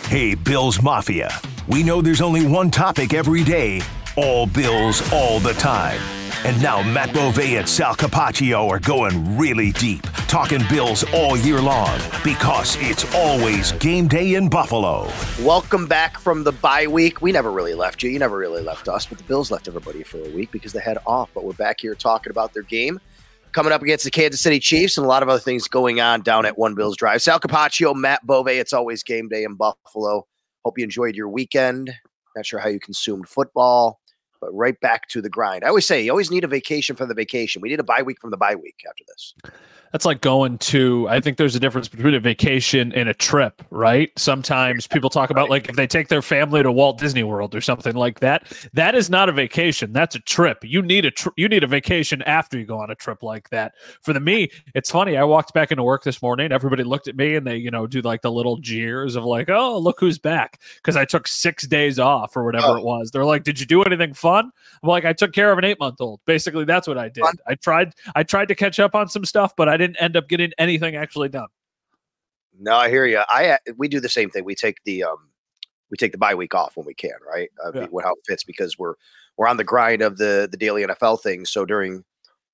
Hey, Bills Mafia. We know there's only one topic every day. All Bills, all the time. And now Matt Bove and Sal Capaccio are going really deep, talking Bills all year long because it's always game day in Buffalo. Welcome back from the bye week. We never really left you. You never really left us, but the Bills left everybody for a week because they had off. But we're back here talking about their game coming up against the Kansas City Chiefs and a lot of other things going on down at One Bills Drive. Sal Capaccio, Matt Bove. It's always game day in Buffalo. Hope you enjoyed your weekend. Not sure how you consumed football, but right back to the grind. I always say you always need a vacation from the vacation. We need a bye week from the bye week after this. That's like going to, I think there's a difference between a vacation and a trip, right? Sometimes people talk about like if they take their family to Walt Disney World or something like that. That is not a vacation. That's a trip. You need a tr- you need a vacation after you go on a trip like that. For the me, it's funny. I walked back into work this morning. Everybody looked at me and they, you know, do like the little jeers of like, oh, look who's back. Because I took six days off or whatever oh. it was. They're like, did you do anything fun? I'm like, I took care of an eight month old. Basically, that's what I did. I tried I tried to catch up on some stuff, but I didn't end up getting anything actually done. No, I hear you. I uh, we do the same thing. We take the um we take the bye week off when we can, right? Uh, yeah. How it fits because we're we're on the grind of the the daily NFL thing. So during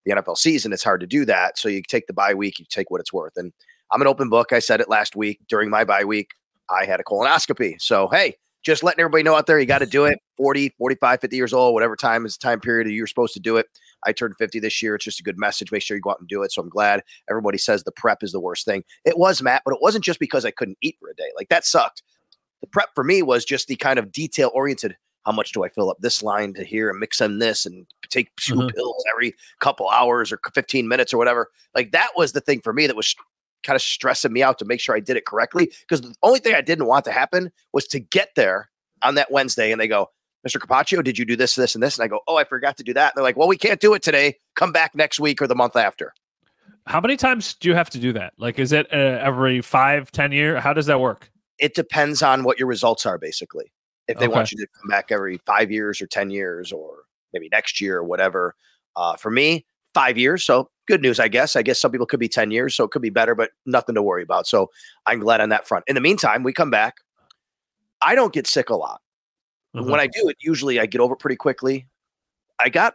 the NFL season, it's hard to do that. So you take the bye week, you take what it's worth. And I'm an open book. I said it last week during my bye week. I had a colonoscopy. So hey, just letting everybody know out there, you got to do it. 40, 45, 50 years old, whatever time is time period you're supposed to do it. I turned 50 this year. It's just a good message. Make sure you go out and do it. So I'm glad everybody says the prep is the worst thing. It was, Matt, but it wasn't just because I couldn't eat for a day. Like that sucked. The prep for me was just the kind of detail oriented. How much do I fill up this line to here and mix in this and take 2 mm-hmm. pills every couple hours or 15 minutes or whatever? Like that was the thing for me that was kind of stressing me out to make sure I did it correctly. Because the only thing I didn't want to happen was to get there on that Wednesday and they go, Mr. Capaccio, did you do this, this, and this? And I go, oh, I forgot to do that. And they're like, well, we can't do it today. Come back next week or the month after. How many times do you have to do that? Like, is it uh, every five, ten year? How does that work? It depends on what your results are, basically. If they okay. want you to come back every five years or 10 years or maybe next year or whatever. Uh, for me, five years. So good news, I guess. I guess some people could be 10 years, so it could be better, but nothing to worry about. So I'm glad on that front. In the meantime, we come back. I don't get sick a lot. Mm-hmm. When I do it, usually I get over pretty quickly. I got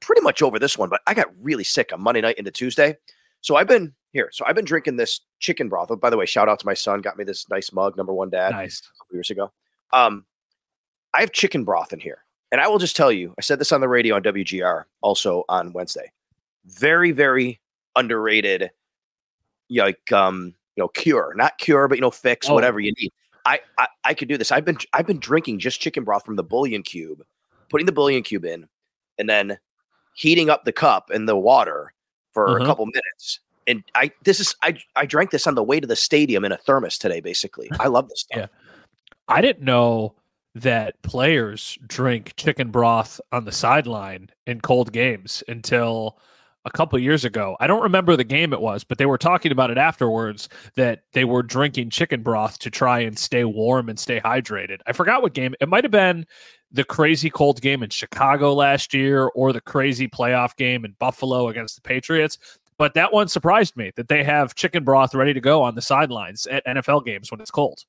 pretty much over this one, but I got really sick on Monday night into Tuesday. So I've been here. So I've been drinking this chicken broth. Oh, by the way, shout out to my son. Got me this nice mug, number one dad, nice. a couple years ago. Um, I have chicken broth in here. And I will just tell you, I said this on the radio on WGR also on Wednesday. Very, very underrated, like um, you know, cure, not cure, but you know, fix, oh. whatever you need. I, I, I could do this. I've been I've been drinking just chicken broth from the bouillon cube, putting the bouillon cube in, and then heating up the cup and the water for uh-huh. a couple minutes. And I this is I I drank this on the way to the stadium in a thermos today. Basically, I love this stuff. yeah, I didn't know that players drink chicken broth on the sideline in cold games until a couple years ago. I don't remember the game it was, but they were talking about it afterwards that they were drinking chicken broth to try and stay warm and stay hydrated. I forgot what game. It might have been the crazy cold game in Chicago last year or the crazy playoff game in Buffalo against the Patriots. But that one surprised me that they have chicken broth ready to go on the sidelines at NFL games when it's cold.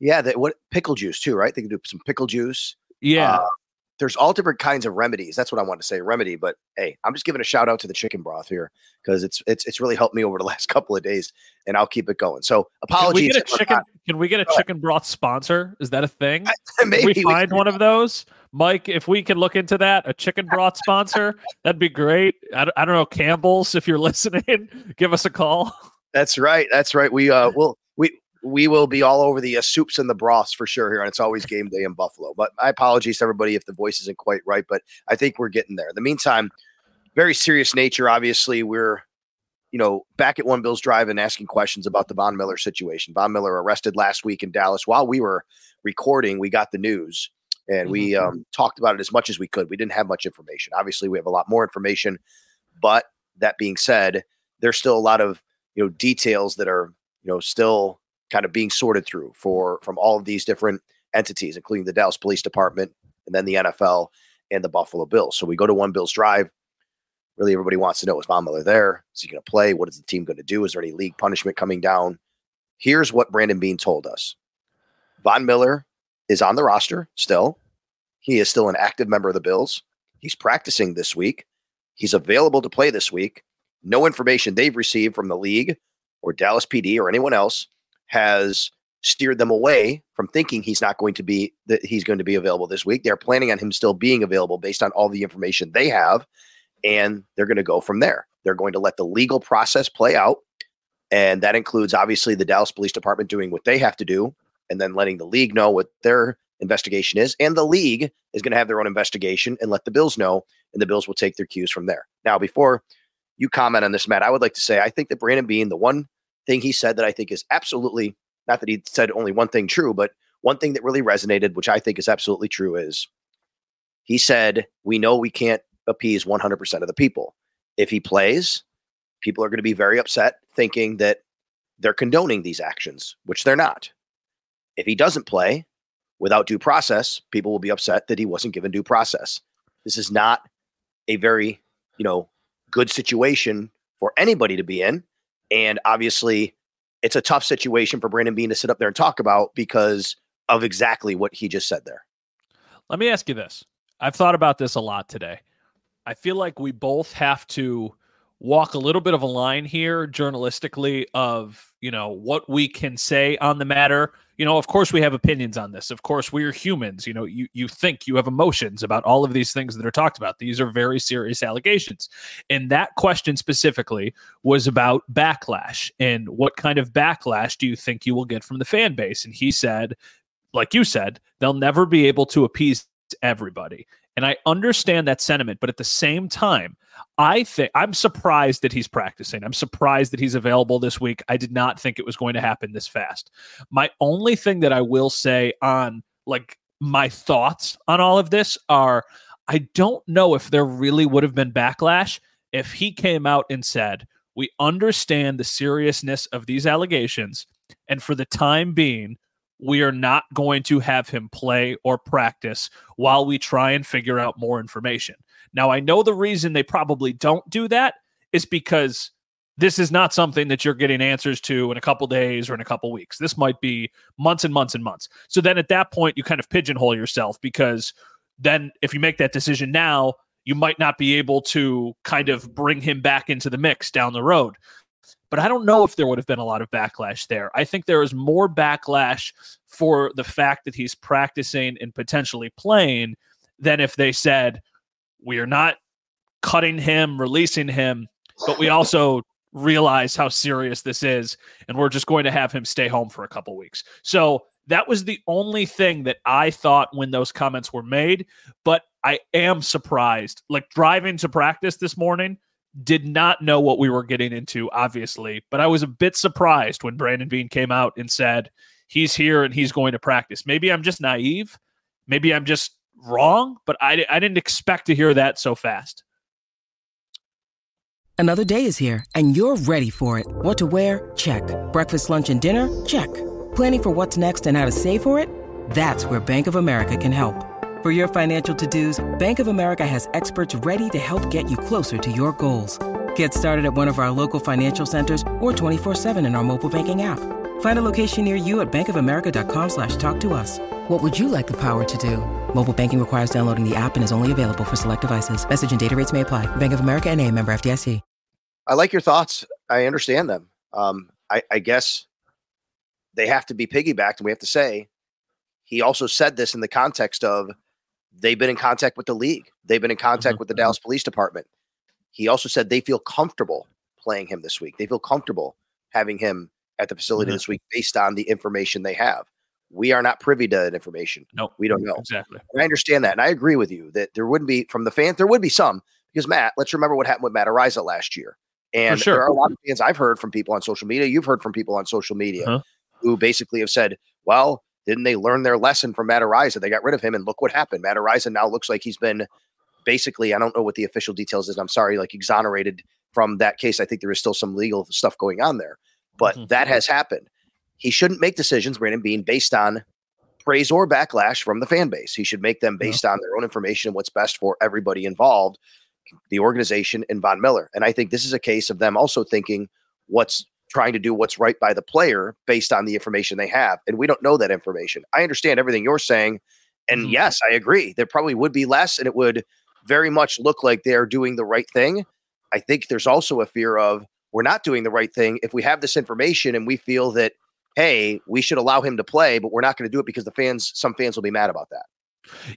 Yeah, that what pickle juice too, right? They can do some pickle juice. Yeah. Uh, there's all different kinds of remedies. That's what I want to say, remedy. But hey, I'm just giving a shout out to the chicken broth here because it's it's it's really helped me over the last couple of days, and I'll keep it going. So apologies. Can we get a chicken? Can we get a chicken broth sponsor? Is that a thing? Maybe can we find we one of those, Mike. If we can look into that, a chicken broth sponsor, that'd be great. I, I don't know Campbell's. If you're listening, give us a call. That's right. That's right. We uh will we we will be all over the uh, soups and the broths for sure here, and it's always game day in Buffalo. But my apologies to everybody if the voice isn't quite right, but I think we're getting there. In the meantime, very serious nature. Obviously, we're you know back at One Bills Drive and asking questions about the Von Miller situation. Von Miller arrested last week in Dallas. While we were recording, we got the news and we mm-hmm. um, talked about it as much as we could. We didn't have much information. Obviously, we have a lot more information, but that being said, there's still a lot of you know details that are you know still kind of being sorted through for from all of these different entities, including the Dallas Police Department and then the NFL and the Buffalo Bills. So we go to One Bills Drive. Really, everybody wants to know is Von Miller there? Is he going to play? What is the team going to do? Is there any league punishment coming down? Here's what Brandon Beane told us Von Miller is on the roster still. He is still an active member of the Bills. He's practicing this week. He's available to play this week. No information they've received from the league or Dallas PD or anyone else has steered them away from thinking he's not going to be that he's going to be available this week. They're planning on him still being available based on all the information they have, and they're going to go from there. They're going to let the legal process play out, and that includes obviously the Dallas Police Department doing what they have to do, and then letting the league know what their investigation is, and the league is going to have their own investigation and let the Bills know, and the Bills will take their cues from there. Now, before you comment on this, Matt, I would like to say I think that Brandon Beane, the one thing he said that I think is absolutely not that he said only one thing true, but one thing that really resonated, which I think is absolutely true, is he said, We know we can't appease 100% of the people. If he plays, people are going to be very upset, thinking that they're condoning these actions, which they're not. If he doesn't play without due process, people will be upset that he wasn't given due process. This is not a very, you know, good situation for anybody to be in. And obviously, it's a tough situation for Brandon Beane to sit up there and talk about because of exactly what he just said there. Let me ask you this. I've thought about this a lot today. I feel like we both have to walk a little bit of a line here journalistically of you know what we can say on the matter you know of course we have opinions on this. Of course we're humans. You know you you think you have emotions about all of these things that are talked about. These are very serious allegations. And that question specifically was about backlash. And what kind of backlash do you think you will get from the fan base? And he said like you said they'll never be able to appease everybody and I understand that sentiment, but at the same time, I think I'm surprised that he's practicing. I'm surprised that he's available this week. I did not think it was going to happen this fast. My only thing that I will say on like my thoughts on all of this are I don't know if there really would have been backlash if he came out and said, We understand the seriousness of these allegations. And for the time being, we are not going to have him play or practice while we try and figure out more information. Now, I know the reason they probably don't do that is because this is not something that you're getting answers to in a couple days or in a couple weeks. This might be months and months and months. So then at that point, you kind of pigeonhole yourself because then if you make that decision now, you might not be able to kind of bring him back into the mix down the road but I don't know if there would have been a lot of backlash there. I think there is more backlash for the fact that he's practicing and potentially playing than if they said, we are not cutting him, releasing him, but we also realize how serious this is and we're just going to have him stay home for a couple weeks. So that was the only thing that I thought when those comments were made, but I am surprised. Like driving to practice this morning, did not know what we were getting into, obviously, but I was a bit surprised when Brandon Beane came out and said he's here and he's going to practice. Maybe I'm just naive. Maybe I'm just wrong, but I, I didn't expect to hear that so fast. Another day is here and you're ready for it. What to wear? Check. Breakfast, lunch, and dinner? Check. Planning for what's next and how to save for it? That's where Bank of America can help. For your financial to-dos, Bank of America has experts ready to help get you closer to your goals. Get started at one of our local financial centers or 24-7 in our mobile banking app. Find a location near you at bankofamerica.com slash talk to us. What would you like the power to do? Mobile banking requires downloading the app and is only available for select devices. Message and data rates may apply. Bank of America and a member FDIC. I like your thoughts. I understand them. Um, I, I guess they have to be piggybacked, and we have to say he also said this in the context of they've been in contact with the league. They've been in contact with the Dallas Police Department. He also said they feel comfortable playing him this week. They feel comfortable having him at the facility Mhm. this week based on the information they have. We are not privy to that information. No, We don't know. exactly. And I understand that. And I agree with you that there wouldn't be from the fans, there would be some because Matt, let's remember what happened with Matt Araiza last year. And sure. there are a lot of fans I've heard from people on social media. You've heard from people on social media Uh-huh. who basically have said, well, didn't they learn their lesson from Matt Araiza? They got rid of him and look what happened. Matt Araiza now looks like he's been basically, I don't know what the official details is. I'm sorry, like exonerated from that case. I think there is still some legal stuff going on there, but Mhm. that has happened. He shouldn't make decisions, Brandon Beane, based on praise or backlash from the fan base. He should make them Yeah. based on their own information and what's best for everybody involved, the organization and Von Miller. And I think this is a case of them also thinking what's trying to do what's right by the player based on the information they have. And we don't know that information. I understand everything you're saying. And Mhm. yes, I agree. There probably would be less and it would very much look like they're doing the right thing. I think there's also a fear of we're not doing the right thing if we have this information and we feel that hey, we should allow him to play, but we're not going to do it because the fans, some fans will be mad about that.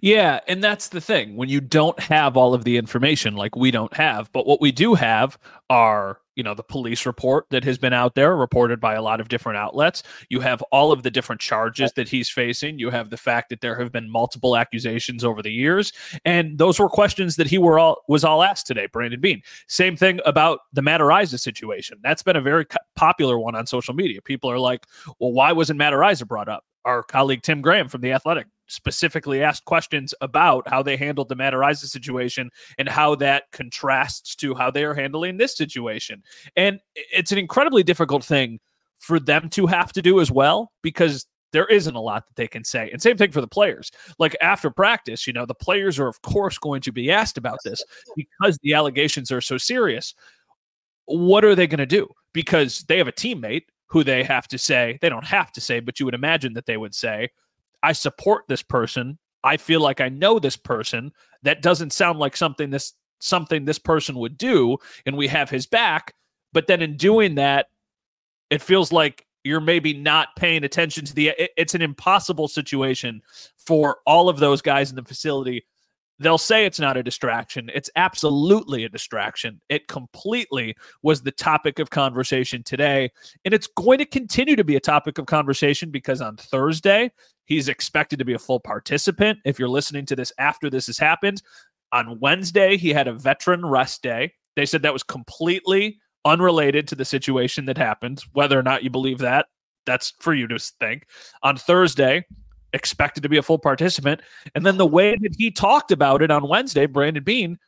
Yeah, and that's the thing. When you don't have all of the information like we don't have, but what we do have are, you know, the police report that has been out there reported by a lot of different outlets. You have all of the different charges that he's facing. You have the fact that there have been multiple accusations over the years, and those were questions that he were all was all asked today, Brandon Beane. Same thing about the Matt situation. That's been a very popular one on social media. People are like, "Well, why wasn't Matt brought up?" Our colleague Tim Graham from the Athletic specifically asked questions about how they handled the Matt Araiza situation and how that contrasts to how they are handling this situation. And it's an incredibly difficult thing for them to have to do as well because there isn't a lot that they can say. And same thing for the players. Like after practice, you know, the players are of course going to be asked about this because the allegations are so serious. What are they going to do? Because they have a teammate who they have to say, they don't have to say, but you would imagine that they would say, I support this person. I feel like I know this person. That doesn't sound like something this something this person would do, and we have his back. But then in doing that, it feels like you're maybe not paying attention to the. it- it's an impossible situation for all of those guys in the facility. They'll say it's not a distraction. It's absolutely a distraction. It completely was the topic of conversation today. And it's going to continue to be a topic of conversation because on Thursday, he's expected to be a full participant. If you're listening to this after this has happened, on Wednesday, he had a veteran rest day. They said that was completely unrelated to the situation that happened. Whether or not you believe that, that's for you to think. On Thursday, expected to be a full participant. And then the way that he talked about it on Wednesday, Brandon Beane,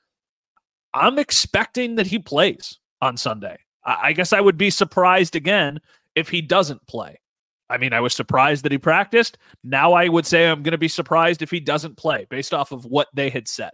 I'm expecting that he plays on Sunday. I, guess I would be surprised again if he doesn't play. I mean, I was surprised that he practiced. Now I would say I'm going to be surprised if he doesn't play based off of what they had said.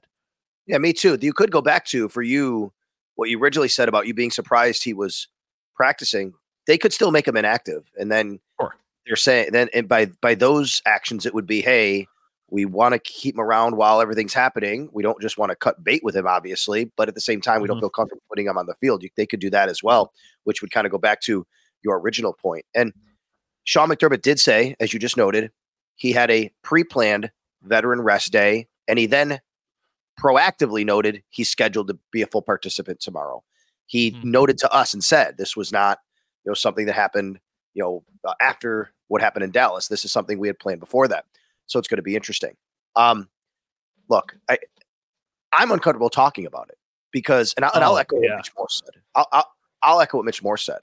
Yeah, me too. You could go back to for you what you originally said about you being surprised he was practicing. They could still make him inactive, and then Sure. they're saying then and by by those actions, it would be, hey, we want to keep him around while everything's happening. We don't just want to cut bait with him, obviously, but at the same time, we don't Mhm. feel comfortable putting him on the field. You, they could do that as well, which would kind of go back to your original point. And Sean McDermott did say, as you just noted, he had a pre-planned veteran rest day, and he then proactively noted he's scheduled to be a full participant tomorrow. He Mhm. noted to us and said this was not, you know, something that happened, you know, uh, after what happened in Dallas. This is something we had planned before that. So it's going to be interesting. Um, look, I, I'm uncomfortable talking about it because, and, I, and I'll Oh, echo yeah. what Mitch Morse said. I'll, I'll, I'll echo what Mitch Morse said.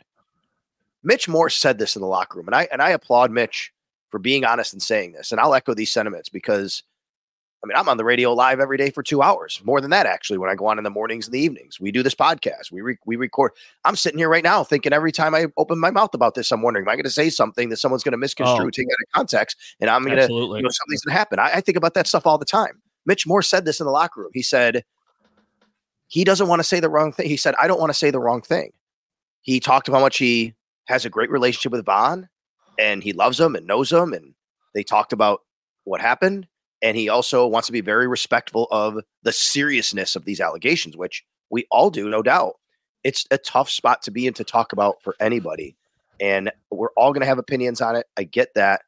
Mitch Morse said this in the locker room, and I and I applaud Mitch for being honest and saying this. And I'll echo these sentiments because I mean, I'm on the radio live every day for two hours, more than that actually. When I go on in the mornings and the evenings, we do this podcast. We re- we record. I'm sitting here right now thinking every time I open my mouth about this, I'm wondering, am I going to say something that someone's going to oh. misconstrue, Oh. take out of context, and I'm going to, Absolutely. you know, something's going to happen. I, I think about that stuff all the time. Mitch Morse said this in the locker room. He said, he doesn't want to say the wrong thing. He said, I don't want to say the wrong thing. He talked about how much he has a great relationship with Von and he loves him and knows him. And they talked about what happened. And he also wants to be very respectful of the seriousness of these allegations, which we all do, no doubt. It's a tough spot to be in to talk about for anybody. And we're all going to have opinions on it. I get that.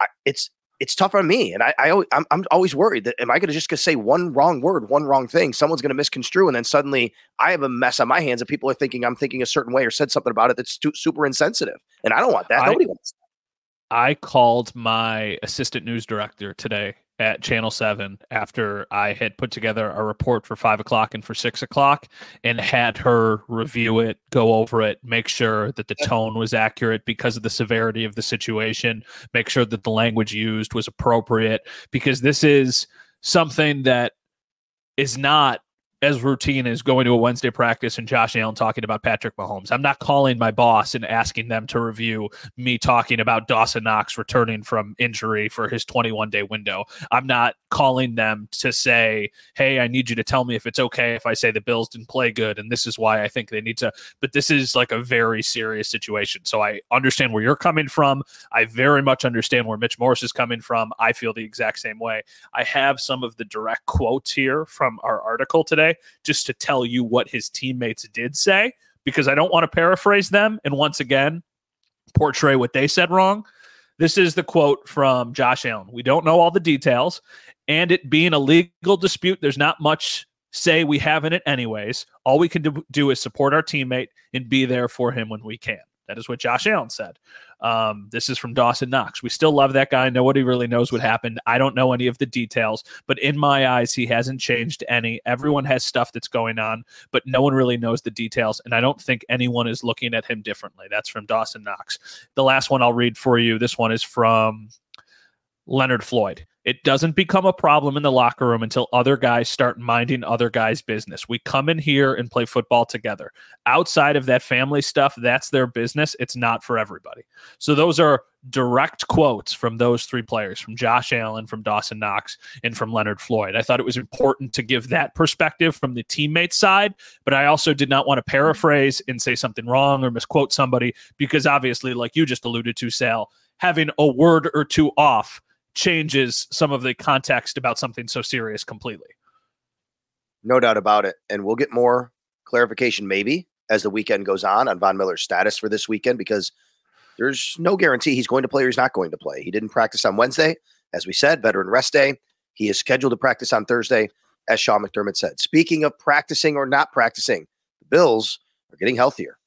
I, it's it's tough on me, and I, I I'm, I'm always worried that am I going to just say one wrong word, one wrong thing, someone's going to misconstrue, and then suddenly I have a mess on my hands, and people are thinking I'm thinking a certain way or said something about it that's too, super insensitive, and I don't want that. I, Nobody wants. That. I called my assistant news director today at Channel 7 after I had put together a report for five o'clock and for six o'clock and had her review it, go over it, make sure that the tone was accurate because of the severity of the situation, make sure that the language used was appropriate, because this is something that is not as routine as going to a Wednesday practice and Josh Allen talking about Patrick Mahomes. I'm not calling my boss and asking them to review me talking about Dawson Knox returning from injury for his 21 day window. I'm not calling them to say, hey, I need you to tell me if it's okay if I say the Bills didn't play good and this is why I think they need to. But this is like a very serious situation. So I understand where you're coming from. I very much understand where Mitch Morse is coming from. I feel the exact same way. I have some of the direct quotes here from our article today just to tell you what his teammates did say because I don't want to paraphrase them and once again portray what they said wrong. This is the quote from Josh Allen. We don't know all the details, and it being a legal dispute, there's not much say we have in it anyways. All we can do, do is support our teammate and be there for him when we can. That is what Josh Allen said. Um, this is from Dawson Knox. We still love that guy. Nobody really knows what happened. I don't know any of the details, but in my eyes, he hasn't changed any. Everyone has stuff that's going on, but no one really knows the details. And I don't think anyone is looking at him differently. That's from Dawson Knox. The last one I'll read for you. This one is from Leonard Floyd. It doesn't become a problem in the locker room until other guys start minding other guys' business. We come in here and play football together. Outside of that family stuff, that's their business. It's not for everybody. So those are direct quotes from those three players from Josh Allen, from Dawson Knox, and from Leonard Floyd. I thought it was important to give that perspective from the teammate side, but I also did not want to paraphrase and say something wrong or misquote somebody because obviously, like you just alluded to, Sal, having a word or two off changes some of the context about something so serious completely. No doubt about it. And we'll get more clarification maybe as the weekend goes on on Von Miller's status for this weekend because there's no guarantee he's going to play or he's not going to play. He didn't practice on Wednesday, as we said, veteran rest day. He is scheduled to practice on Thursday, as Sean McDermott said. Speaking of practicing or not practicing, the Bills are getting healthier.